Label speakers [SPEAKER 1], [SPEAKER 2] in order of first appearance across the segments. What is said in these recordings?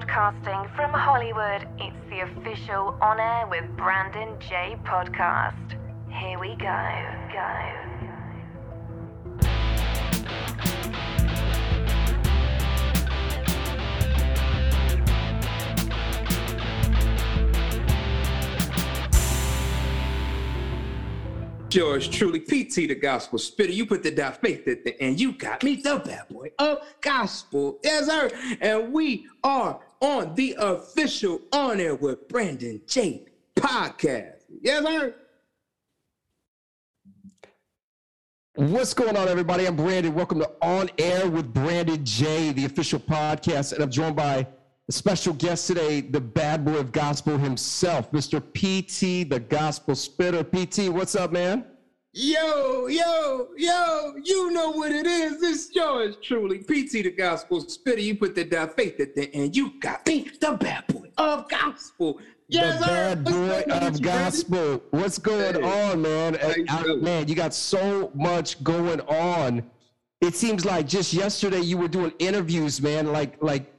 [SPEAKER 1] Broadcasting from Hollywood, it's the official On Air with Brandon Jay podcast. Here we go, go.
[SPEAKER 2] Yours truly, PT, the gospel spitter. You put the dot faith at the end. You got me, the bad boy of gospel. Yes, sir. And we are on the official On Air with Brandon Jay podcast. Yes, sir.
[SPEAKER 3] What's going on, everybody? I'm Brandon. Welcome to On Air with Brandon Jay, the official podcast. And I'm joined by a special guest today, the bad boy of gospel himself, Mr. PT, the gospel spitter. PT, what's up, man?
[SPEAKER 2] Yo, yo, yo, you know what it is. This yours truly, PT, the gospel spitter. You put the dot faith at the end. You got me, the bad boy of gospel. Yes,
[SPEAKER 3] the
[SPEAKER 2] sir.
[SPEAKER 3] bad boy of gospel. What's going
[SPEAKER 2] Hey.
[SPEAKER 3] on, man? I- man, you got so much going on. It seems like just yesterday you were doing interviews, man. Like, like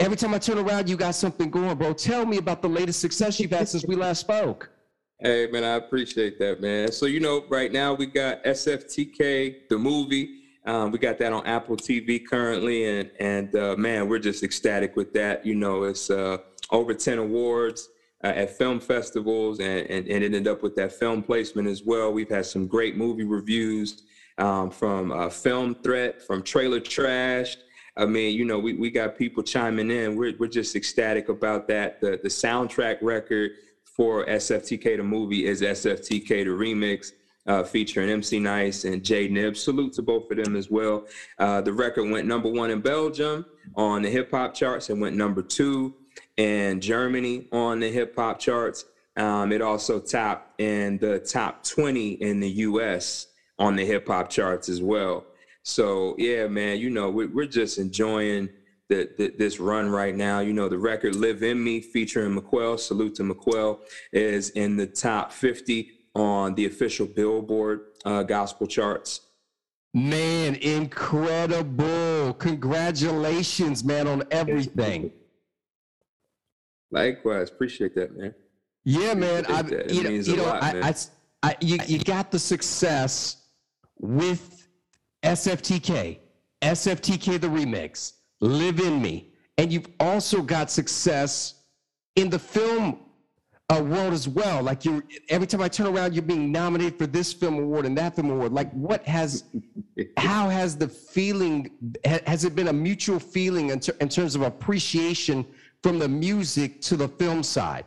[SPEAKER 3] every time I turn around, you got something going, bro. Tell me about the latest success you've had since we last spoke.
[SPEAKER 2] Hey man, I appreciate that, man. So you know, right now we got SFTK, the movie. Um, we got that on Apple TV currently, and and uh, man, we're just ecstatic with that. You know, it's uh, over ten awards uh, at film festivals, and, and and ended up with that film placement as well. We've had some great movie reviews um, from uh, Film Threat, from Trailer Trashed. I mean, you know, we, we got people chiming in. We're, we're just ecstatic about that. The the soundtrack record for SFTK the movie is SFTK the remix, uh, featuring MC Nice and Jay Nib. Salute to both of them as well. Uh, the record went number one in Belgium on the hip hop charts and went number two in Germany on the hip hop charts. Um, it also topped in the top 20 in the US on the hip hop charts as well. So yeah, man, you know, we're, we're just enjoying the, the, this run right now. You know, the record "Live in Me" featuring McQuell. Salute to McQuell is in the top 50 on the official Billboard uh, gospel charts.
[SPEAKER 3] Man, incredible. Congratulations, man, on everything.
[SPEAKER 2] Likewise, appreciate that, man.
[SPEAKER 3] Yeah, man. I,
[SPEAKER 2] It
[SPEAKER 3] you know,
[SPEAKER 2] means
[SPEAKER 3] you
[SPEAKER 2] a
[SPEAKER 3] know,
[SPEAKER 2] lot,
[SPEAKER 3] I. I, I, you, you got the success with SFTK, SFTK the remix, Live in Me, and you've also got success in the film uh, world as well. Like you, every time I turn around, you're being nominated for this film award and that film award. Like, what has, how has the feeling? ha- Has it been a mutual feeling in, ter- in terms of appreciation from the music to the film side?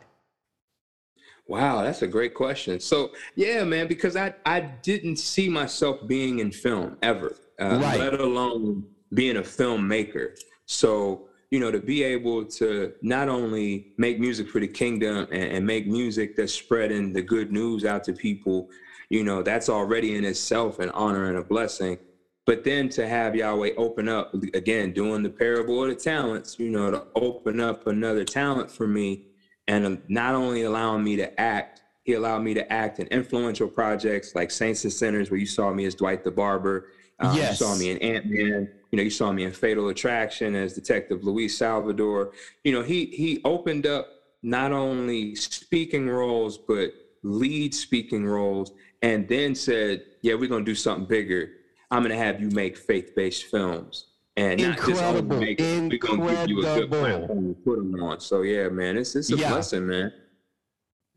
[SPEAKER 2] Wow, that's a great question. So yeah, man, because I I didn't see myself being in film ever, uh,
[SPEAKER 3] Right.
[SPEAKER 2] let alone being a filmmaker. So you know, to be able to not only make music for the kingdom and, and make music that's spreading the good news out to people, you know, that's already in itself an honor and a blessing. But then to have Yahweh open up again, doing the parable of the talents, you know, to open up another talent for me and uh, not only allowing me to act, he allowed me to act in influential projects like Saints and Sinners, where you saw me as Dwight the Barber. Um,
[SPEAKER 3] Yes.
[SPEAKER 2] You saw me in Ant Man. You know, you saw me in Fatal Attraction as Detective Luis Salvador. You know, he he opened up not only speaking roles but lead speaking roles, and then said, "Yeah, we're gonna do something bigger. I'm gonna have you make faith-based films." And not just
[SPEAKER 3] Incredible.
[SPEAKER 2] make we're gonna give you a good
[SPEAKER 3] Incredible.
[SPEAKER 2] platform to put them on. So yeah, man, it's it's a
[SPEAKER 3] Yeah.
[SPEAKER 2] blessing, man.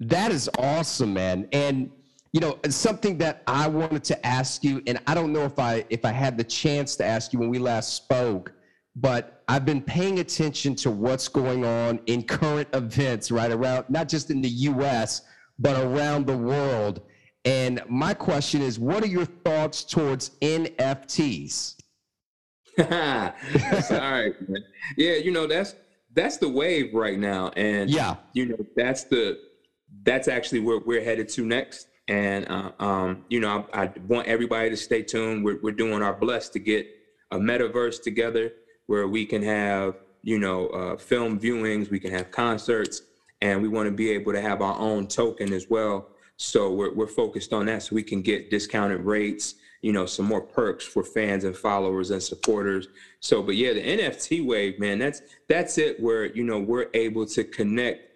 [SPEAKER 3] That is awesome, man. And you know, something that I wanted to ask you, and I don't know if I if I had the chance to ask you when we last spoke, but I've been paying attention to what's going on in current events right around not just in the US, but around the world. And my question is, what are your thoughts towards NFTs?
[SPEAKER 2] that's all right, man. Yeah, you know that's that's the wave right now, and
[SPEAKER 3] Yeah.
[SPEAKER 2] you know that's the that's actually where we're headed to next. And uh, um, you know, I, I want everybody to stay tuned. We're we're doing our best to get a metaverse together where we can have you know uh, film viewings, we can have concerts, and we want to be able to have our own token as well. So we're we're focused on that, so we can get discounted rates you know, some more perks for fans and followers and supporters. So, but yeah, the NFT wave, man, that's that's it where, you know, we're able to connect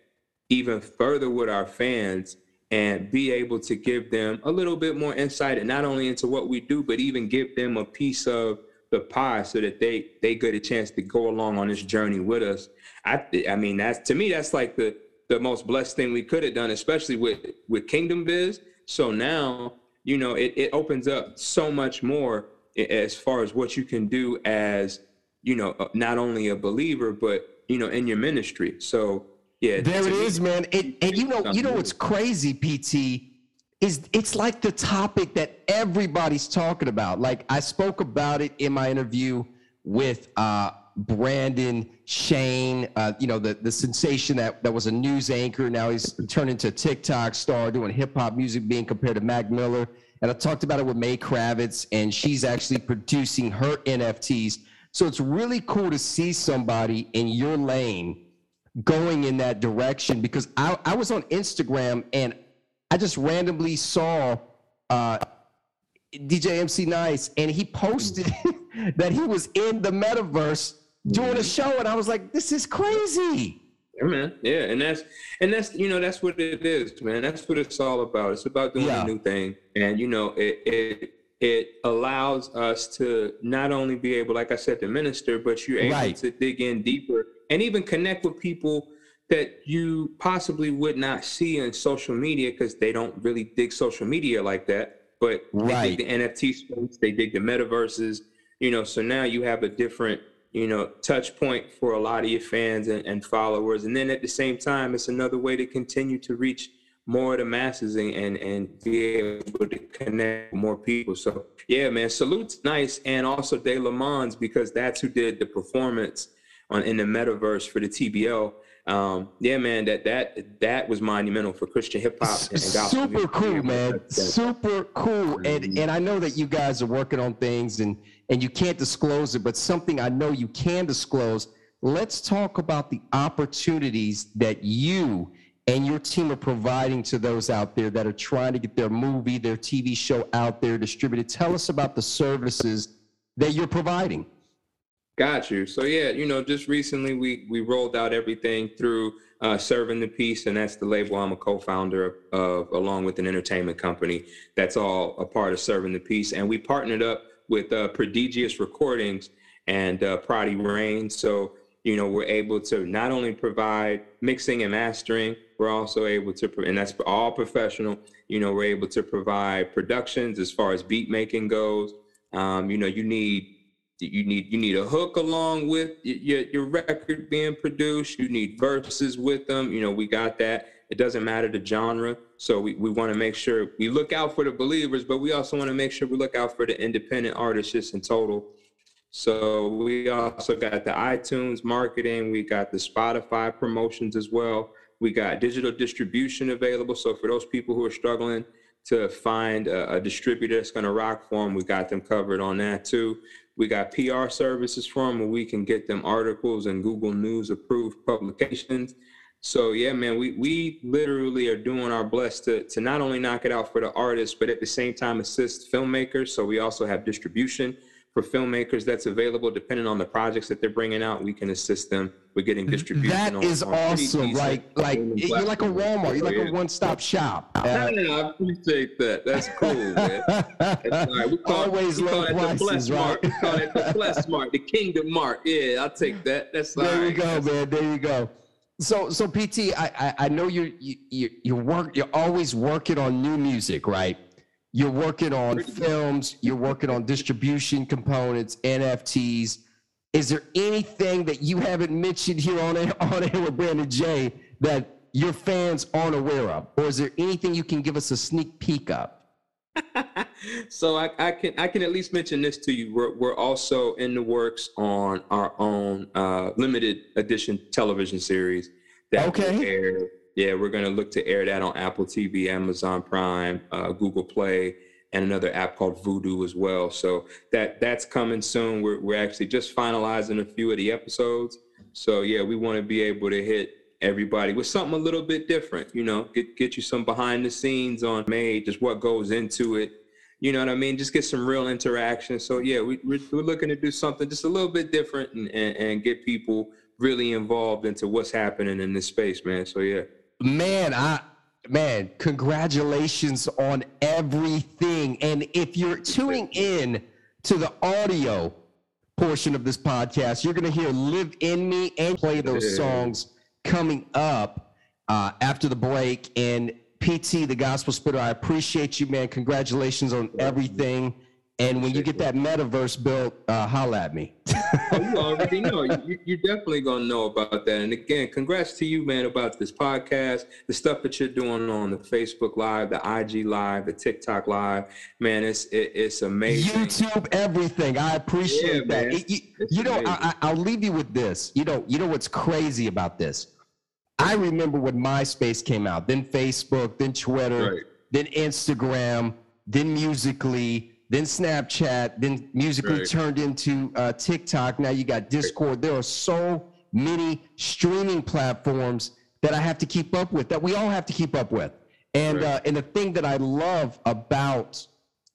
[SPEAKER 2] even further with our fans and be able to give them a little bit more insight and not only into what we do, but even give them a piece of the pie so that they they get a chance to go along on this journey with us. I I mean that's to me that's like the the most blessed thing we could have done, especially with with Kingdom Biz. So now you know it, it opens up so much more as far as what you can do as you know uh, not only a believer but you know in your ministry. So yeah,
[SPEAKER 3] there it is, man. It, and you know you know what's crazy, PT is it's like the topic that everybody's talking about. Like I spoke about it in my interview with uh, Brandon Shane, uh, you know, the, the sensation that, that was a news anchor. Now he's turned into a TikTok star doing hip hop music being compared to Mac Miller. And I talked about it with Mae Kravitz, and she's actually producing her NFTs. So it's really cool to see somebody in your lane going in that direction because I, I was on Instagram and I just randomly saw uh, DJ MC Nice, and he posted that he was in the metaverse doing a mm-hmm. show, and I was like, "This is crazy."
[SPEAKER 2] Yeah, man. Yeah, and that's and that's you know that's what it is, man. That's what it's all about. It's about doing yeah. a new thing, and you know it it it allows us to not only be able, like I said, to minister, but you're able right. to dig in deeper and even connect with people that you possibly would not see in social media because they don't really dig social media like that. But right. they dig the NFT space, they dig the metaverses, you know. So now you have a different, you know, touch point for a lot of your fans and, and followers. And then at the same time, it's another way to continue to reach more of the masses and, and, and be able to connect more people. So yeah, man, salutes nice. And also De La Mans because that's who did the performance on in the metaverse for the TBL um, yeah, man, that that that was monumental for Christian hip hop.
[SPEAKER 3] Super cool, man. Super cool. And and I know that you guys are working on things and and you can't disclose it, but something I know you can disclose. Let's talk about the opportunities that you and your team are providing to those out there that are trying to get their movie, their TV show out there distributed. Tell us about the services that you're providing.
[SPEAKER 2] Got you. So yeah, you know, just recently we we rolled out everything through uh, Serving the Peace, and that's the label I'm a co-founder of, along with an entertainment company. That's all a part of Serving the Peace, and we partnered up with uh, Prodigious Recordings and uh, Prodi Rain. So you know, we're able to not only provide mixing and mastering, we're also able to, and that's all professional. You know, we're able to provide productions as far as beat making goes. Um, you know, you need you need you need a hook along with your, your record being produced. You need verses with them. You know we got that. It doesn't matter the genre. So we, we want to make sure we look out for the believers but we also want to make sure we look out for the independent artists just in total. So we also got the itunes marketing. We got the spotify promotions as well. We got digital distribution available. So for those people who are struggling to find a, a distributor that's going to rock for them we got them covered on that too we got PR services from where we can get them articles and Google News approved publications. So yeah, man, we we literally are doing our best to to not only knock it out for the artists, but at the same time assist filmmakers. So we also have distribution for filmmakers that's available depending on the projects that they're bringing out. We can assist them with getting distribution.
[SPEAKER 3] That on, is on awesome. Like, like you're like a Walmart. You're like a one-stop shop.
[SPEAKER 2] Uh, I appreciate that. That's cool, man. That's right. We
[SPEAKER 3] call Always
[SPEAKER 2] we
[SPEAKER 3] low
[SPEAKER 2] call
[SPEAKER 3] prices,
[SPEAKER 2] it the Bless
[SPEAKER 3] right?
[SPEAKER 2] Mark. We call it the Bless Mark, the Kingdom Mark. Yeah, I'll take that. That's
[SPEAKER 3] there
[SPEAKER 2] you
[SPEAKER 3] go,
[SPEAKER 2] That's
[SPEAKER 3] man. There you go. So, so PT, I, I, I know you're you, you you work. You're always working on new music, right? You're working on films, you're working on distribution components, NFTs. Is there anything that you haven't mentioned here on air, on air with Brandon Jay that your fans aren't aware of? Or is there anything you can give us a sneak peek of?
[SPEAKER 2] so I, I, can I can at least mention this to you. We're, we're also in the works on our own uh, limited edition television series that
[SPEAKER 3] okay.
[SPEAKER 2] will air yeah, we're going to look to air that on Apple TV, Amazon Prime, uh, Google Play, and another app called Vudu as well. So that that's coming soon. We're we're actually just finalizing a few of the episodes. So yeah, we want to be able to hit everybody with something a little bit different. You know, get get you some behind the scenes on May, just what goes into it. You know what I mean? Just get some real interaction. So yeah, we, we're, we're looking to do something just a little bit different and, and, and get people really involved into what's happening in this space, man. So yeah.
[SPEAKER 3] Man, I man, congratulations on everything. And if you're tuning in to the audio portion of this podcast, you're going to hear Live in Me and play those songs coming up uh, after the break. And PT, the gospel spitter, I appreciate you, man. Congratulations on everything. And when you get that metaverse built, uh, holla at me.
[SPEAKER 2] oh, you already know. You, you're definitely going to know about that. And again, congrats to you, man, about this podcast, the stuff that you're doing on the Facebook Live, the IG Live, the TikTok Live. Man, it's it, it's amazing.
[SPEAKER 3] YouTube, everything. I appreciate yeah, that. It, you, you know, I, I'll leave you with this. You know, you know what's crazy about this? I remember when MySpace came out, then Facebook, then Twitter, right. then Instagram, then Musical.ly then Snapchat, then Musical.ly right. turned into uh, TikTok. Now you got Discord. There are so many streaming platforms that I have to keep up with, that we all have to keep up with. And right. uh, and the thing that I love about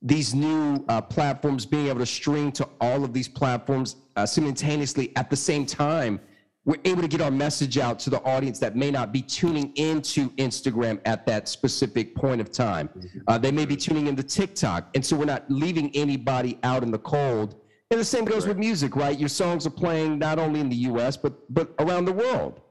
[SPEAKER 3] these new uh, platforms being able to stream to all of these platforms uh, simultaneously at the same time we're able to get our message out to the audience that may not be tuning into Instagram at that specific point of time. Uh, they may be tuning into TikTok. And so we're not leaving anybody out in the cold. And the same goes with music, right? Your songs are playing not only in the US, but but around the world.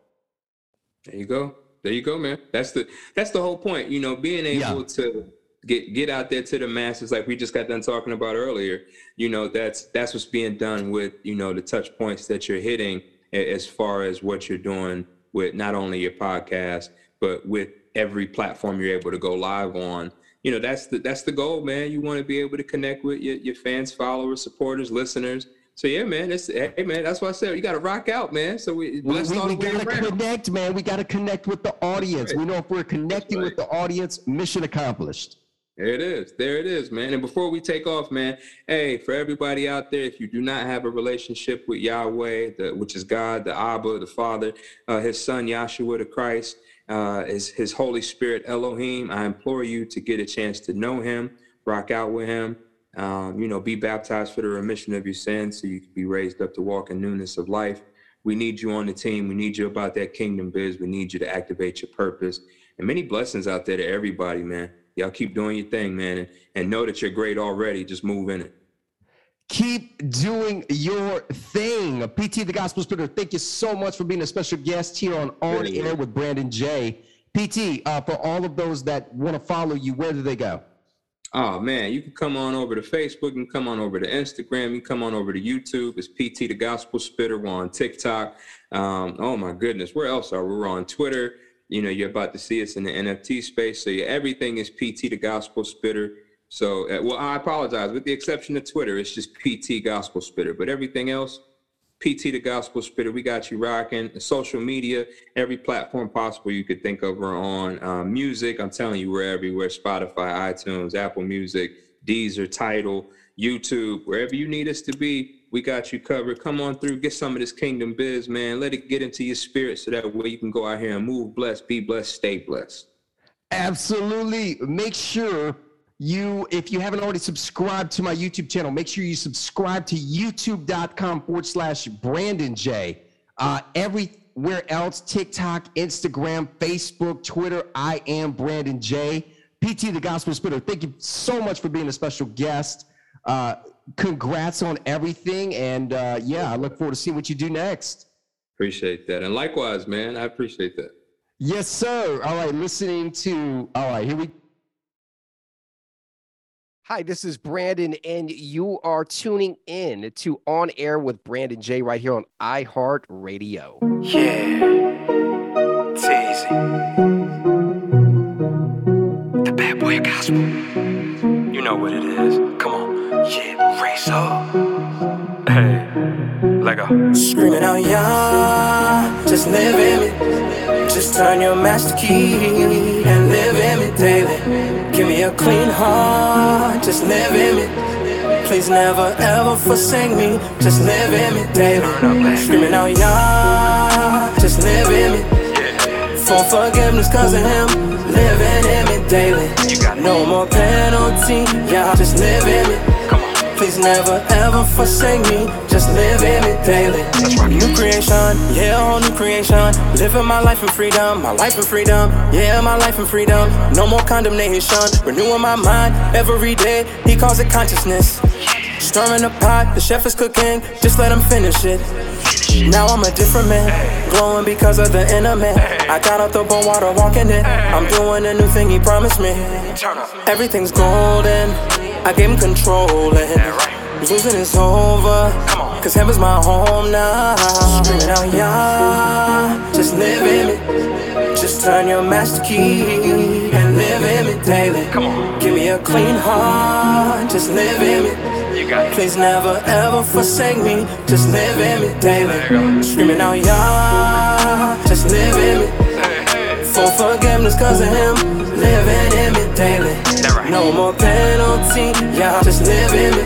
[SPEAKER 2] There you go. There you go, man. That's the that's the whole point. You know, being able yeah. to get get out there to the masses like we just got done talking about earlier. You know, that's that's what's being done with, you know, the touch points that you're hitting as far as what you're doing with not only your podcast but with every platform you're able to go live on. You know that's the that's the goal man. You want to be able to connect with your, your fans followers supporters listeners. So yeah man it's hey man that's what i said you got to rock out man. So we,
[SPEAKER 3] we, we, we got to connect man. We got to connect with the audience. Right. we know if we're connecting right. with the audience mission accomplished
[SPEAKER 2] there it is. There it is, man. And before we take off, man, hey, for everybody out there, if you do not have a relationship with Yahweh, the, which is God, the Abba, the Father, uh, His Son Yahshua the Christ, uh, is His Holy Spirit Elohim, I implore you to get a chance to know Him, rock out with Him, um, you know, be baptized for the remission of your sins, so you can be raised up to walk in newness of life. We need you on the team. We need you about that kingdom biz. We need you to activate your purpose. And many blessings out there to everybody, man y'all keep doing your thing, man, and, and know that you're great already. Just move in it.
[SPEAKER 3] Keep doing your thing. PT the Gospel Spitter, thank you so much for being a special guest here on On Air with Brandon Jay. PT, uh, for all of those that want to follow you, where do they go?
[SPEAKER 2] Oh man, you can come on over to Facebook, you can come on over to Instagram, you can come on over to YouTube. It's PT the Gospel Spitter. We're on TikTok. Um, oh my goodness, where else are we? We're on Twitter you know, you're about to see us in the NFT space. So everything is PT, the gospel spitter. So, uh, well, I apologize. With the exception of Twitter, it's just PT Gospel Spitter. But everything else, PT the Gospel Spitter. We got you rocking. Social media, every platform possible you could think of. We're on um, music. I'm telling you, we're everywhere. Spotify, iTunes, Apple Music, Deezer, Tidal, YouTube, wherever you need us to be we got you covered. Come on through, get some of this kingdom biz, man. Let it get into your spirit so that way you can go out here and move blessed, be blessed, stay blessed.
[SPEAKER 3] Absolutely. Make sure you, if you haven't already subscribed to my YouTube channel, make sure you subscribe to youtube.com forward slash Brandon Jay. Uh, everywhere else, TikTok, Instagram, Facebook, Twitter, I am Brandon Jay. PT the Gospel Spitter, thank you so much for being a special guest. Uh, congrats on everything. And uh, yeah, I look forward to seeing what you do next.
[SPEAKER 2] Appreciate that. And likewise, man, I appreciate that.
[SPEAKER 3] Yes, sir. All right, listening to, all right, here we Hi, this is Brandon, and you are tuning in to On Air with Brandon Jay right here on iHeartRadio.
[SPEAKER 4] Yeah, it's easy. The bad boy of gospel. You know what it is. Come on. Yeah, race up. Hey, let go. Screaming out, yeah, just live in me. Just turn your master key and live in me daily. Give me a clean heart, just live in me. Please never ever forsake me, just live in me daily. Screaming out, yeah, just live in me.
[SPEAKER 5] For forgiveness cause of him, living in me daily. You got no more penalty, yeah, just live in me. Please never ever forsake me, just live in it daily. New creation, yeah, whole new creation. Living my life in freedom, my life in freedom, yeah, my life in freedom. No more condemnation, renewing my mind every day. He calls it consciousness. Stirring the pot, the chef is cooking, just let him finish it. Now I'm a different man, glowing because of the inner man. I got out the bowl water, walking it. I'm doing a new thing he promised me. Everything's golden, I gave him control and losing is over. Cause heaven's my home now. Screaming out, yeah, just live in me. Just turn your master key and live in me daily. Come on. Give me a clean heart, just live in me. Please never ever forsake me. Just live in me daily. Screaming out, yeah, just live in me. For forgiveness cause of him, living in me daily. No more penalty, yeah, just live in me.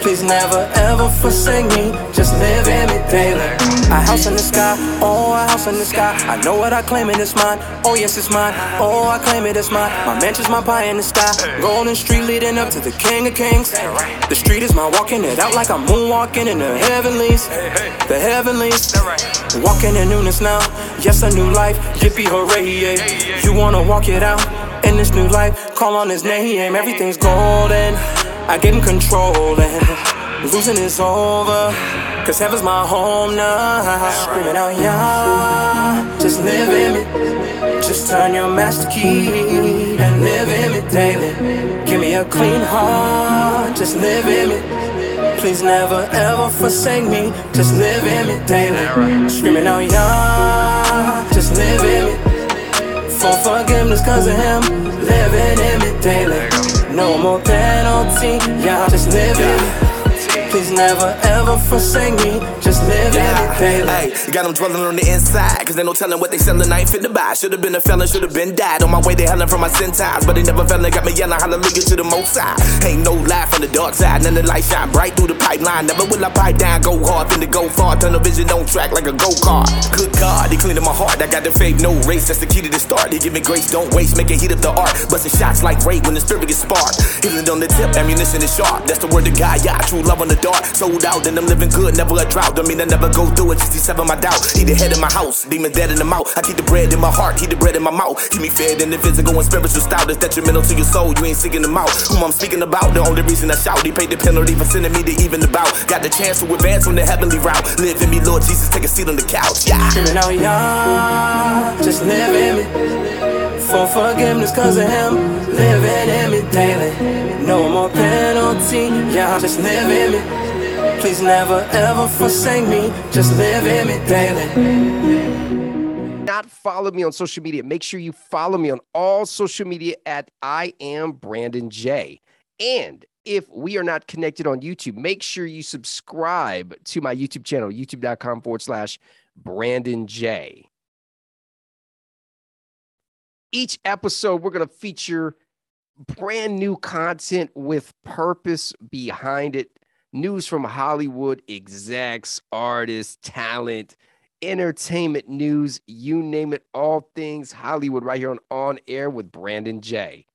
[SPEAKER 5] Please never ever forsake me. Just live in me daily. A house in the sky, oh, a house in the sky. I know what I claim it is mine. Oh, yes, it's mine. Oh, I claim it, it is mine. My mansion's my pie in the sky. Golden street leading up to the King of Kings. The street is my walking it out like I'm moonwalking in the heavenlies. The heavenlies. Walking in newness now. Yes, a new life. Yippee hooray, yeah. You wanna walk it out in this new life? Call on his name. Everything's golden. I gave him control and losing is over. Cause heaven's my home now. Screaming out, yeah, just live in me. Just turn your master key and live in me daily. Give me a clean heart, just live in me. Please never ever forsake me. Just live in me daily. Screaming out, yeah, just live in me. For forgiveness cause of him, living in me daily. No more penalty, yeah, just live it. Please never ever forsake me. Just live yeah. every day.
[SPEAKER 6] Hey, got them dwelling on the inside. Cause they no telling what they selling. I ain't fit to buy. Should've been a felon, should've been died. On my way, they hellin' from my sin ties. But they never fell got me yelling hallelujah to the most high. Ain't no lie from the dark side. None of the light shine bright through the pipeline. Never will I pipe down, go hard, then to go far. Tunnel vision on track like a go kart. Good God, they cleaning my heart. I got the faith, no race. That's the key to the start. They give me grace, don't waste. Make it heat up the art. Busting shots like rape when the spirit gets sparked. Healing on the tip, ammunition is sharp. That's the word of God, yeah. True love on the dark. Sold out then I'm living good, never a drought. Don't mean I never go through it, 67 my doubt. He the head in my house, demon dead in the mouth. I keep the bread in my heart, keep the bread in my mouth. Keep me fed in the physical and spiritual style that's detrimental to your soul. You ain't seeking them out. Whom I'm speaking about, the only reason I shout, he paid the penalty for sending me to even about. Got the chance to advance on the heavenly route. Live in me, Lord Jesus, take a seat on the couch. Yeah.
[SPEAKER 5] Screaming out, yeah, just live in me. For forgiveness cause of him, living in me daily. No more penalty, yeah, just live in me. Please never ever forsake me. Just live in me daily.
[SPEAKER 3] Not follow me on social media. Make sure you follow me on all social media at I am Brandon Jay. And if we are not connected on YouTube, make sure you subscribe to my YouTube channel, youtube.com forward slash Brandon Jay. Each episode, we're going to feature brand new content with purpose behind it news from Hollywood execs, artists, talent, entertainment news, you name it, all things Hollywood right here on On Air with Brandon Jay.